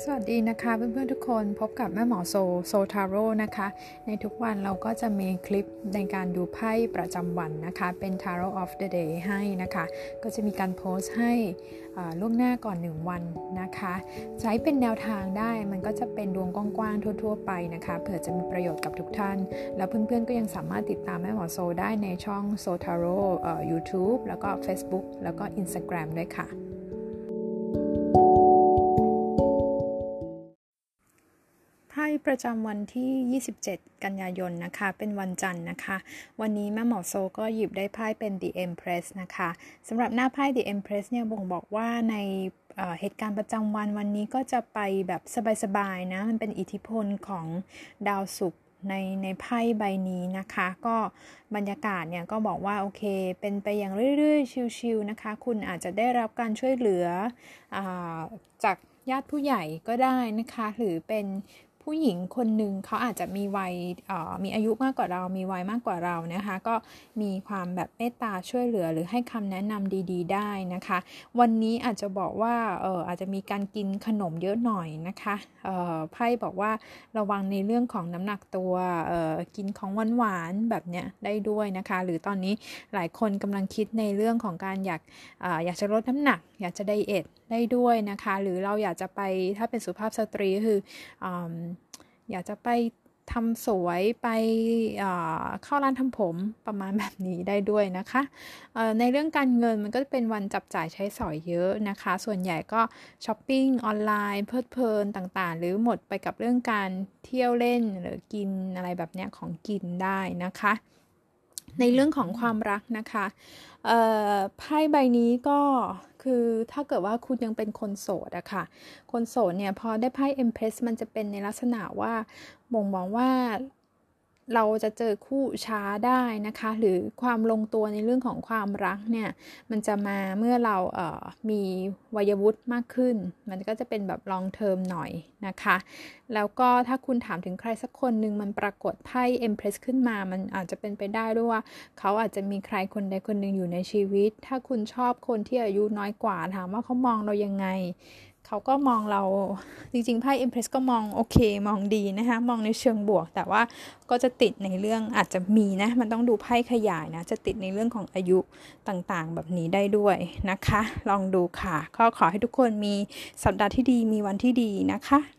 สวัสดีนะคะเพื่อนๆทุกคนพบกับแม่หมอโซ So Tarot นะคะ ในทุกวันเราก็จะมีคลิปในการดูไพ่ประจำวันนะคะ เป็น Tarot of the Day ให้นะคะ ก็จะมีการโพสต์ให้ล่วงหน้าก่อน 1 วันนะคะ ใช้เป็นแนวทางได้มันก็จะเป็นดวงกว้างๆทั่ว ๆ ไปนะคะเผื่อจะมีประโยชน์กับทุกท่าน แล้วเพื่อนๆก็ยังสามารถติดตามแม่หมอโซได้ในช่อง So Tarot YouTube แล้วก็ Facebook แล้วก็ Instagram ด้วยค่ะ ประจำวันที่ 27 กันยายนนะคะ เป็นวันจันทร์นะคะ วันนี้แม่หมอโซก็หยิบได้ไพ่เป็น The Empress นะคะสำหรับหน้าไพ่ The Empress เนี่ยบ่งบอกว่าในเหตุการณ์ประจำวันวันนี้ก็จะไปแบบสบายๆนะ มันเป็นอิทธิพลของดาวศุกร์ในในไพ่ใบนี้นะคะ ก็บรรยากาศเนี่ยก็บอกว่าโอเค เป็นไปอย่างเรื่อยๆ ชิลๆนะคะ คุณอาจจะได้รับการช่วยเหลืออจากญาติผู้ใหญ่ก็ได้นะคะ หรือเป็น ผู้หญิงคนหนึ่งเขาอาจจะมีวัยมีอายุมากกว่าเรา มีวัยมากกว่าเรานะคะ ก็มีความแบบเมตตาช่วยเหลือหรือให้คำแนะนำดี ๆ ได้นะคะ วันนี้อาจจะบอกว่าเอออาจจะมีการกินขนมเยอะหน่อยนะคะเออไพ่บอกว่าระวังในเรื่องของน้ำหนักตัวเออกินของหวานๆแบบเนี้ยได้ด้วยนะคะ หรือตอนนี้หลายคนกำลังคิดในเรื่องของการอยากออยากจะลดน้ำหนัก อยากจะ diet ได้ด้วยนะคะ หรือเราอยากจะไปถ้าเป็นสุภาพสตรีคือออยากจะไปทำสวยไปเข้าร้านทำผมประมาณแบบนี้ได้ด้วยนะคะในเรื่องการเงินมันก็จะเป็นวันจับจ่ายใช้สอยเยอะนะคะ ส่วนใหญ่ก็ช้อปปิ้งออนไลน์เพลิดเพลินต่างๆ หรือหมดไปกับเรื่องการเที่ยวเล่นหรือกินอะไรแบบนี้ของกินได้นะคะ ในเรื่องของความรักนะคะไพ่ใบนี้ก็ คือถ้าเกิดว่าคุณยังเป็นคนโสดอะค่ะ คนโสดเนี่ยพอได้ไพ่เอ็มเพรสมันจะเป็นในลักษณะว่าบ่งบอกว่า เราจะเจอคู่ช้าได้นะคะ หรือความลงตัวในเรื่องของความรักเนี่ย มันจะมาเมื่อเราเอ่อมีวัยวุฒิมากขึ้น มันก็จะเป็นแบบลองเทอมหน่อยนะคะ แล้วก็ถ้าคุณถามถึงใครสักคนหนึ่งมันปรากฏไพ่ Empress ขึ้นมา มันอาจจะเป็นไปได้ด้วยว่า เขาอาจจะมีใครคนใดคนหนึ่งอยู่ในชีวิต ถ้าคุณชอบคนที่อายุน้อยกว่าถามว่าเขามองเรายังไง เขาก็มองเราจริงๆไพ่ Empress ก็มองโอเค มองดีนะคะมองในเชิงบวก แต่ว่าก็จะติดในเรื่องอาจจะมีนะ มันต้องดูไพ่ขยายนะ จะติดในเรื่องของอายุต่างๆ แบบนี้ได้ด้วยนะคะ ลองดูค่ะ ก็ขอให้ทุกคนมีสัปดาห์ที่ดีมีวันที่ดีนะคะ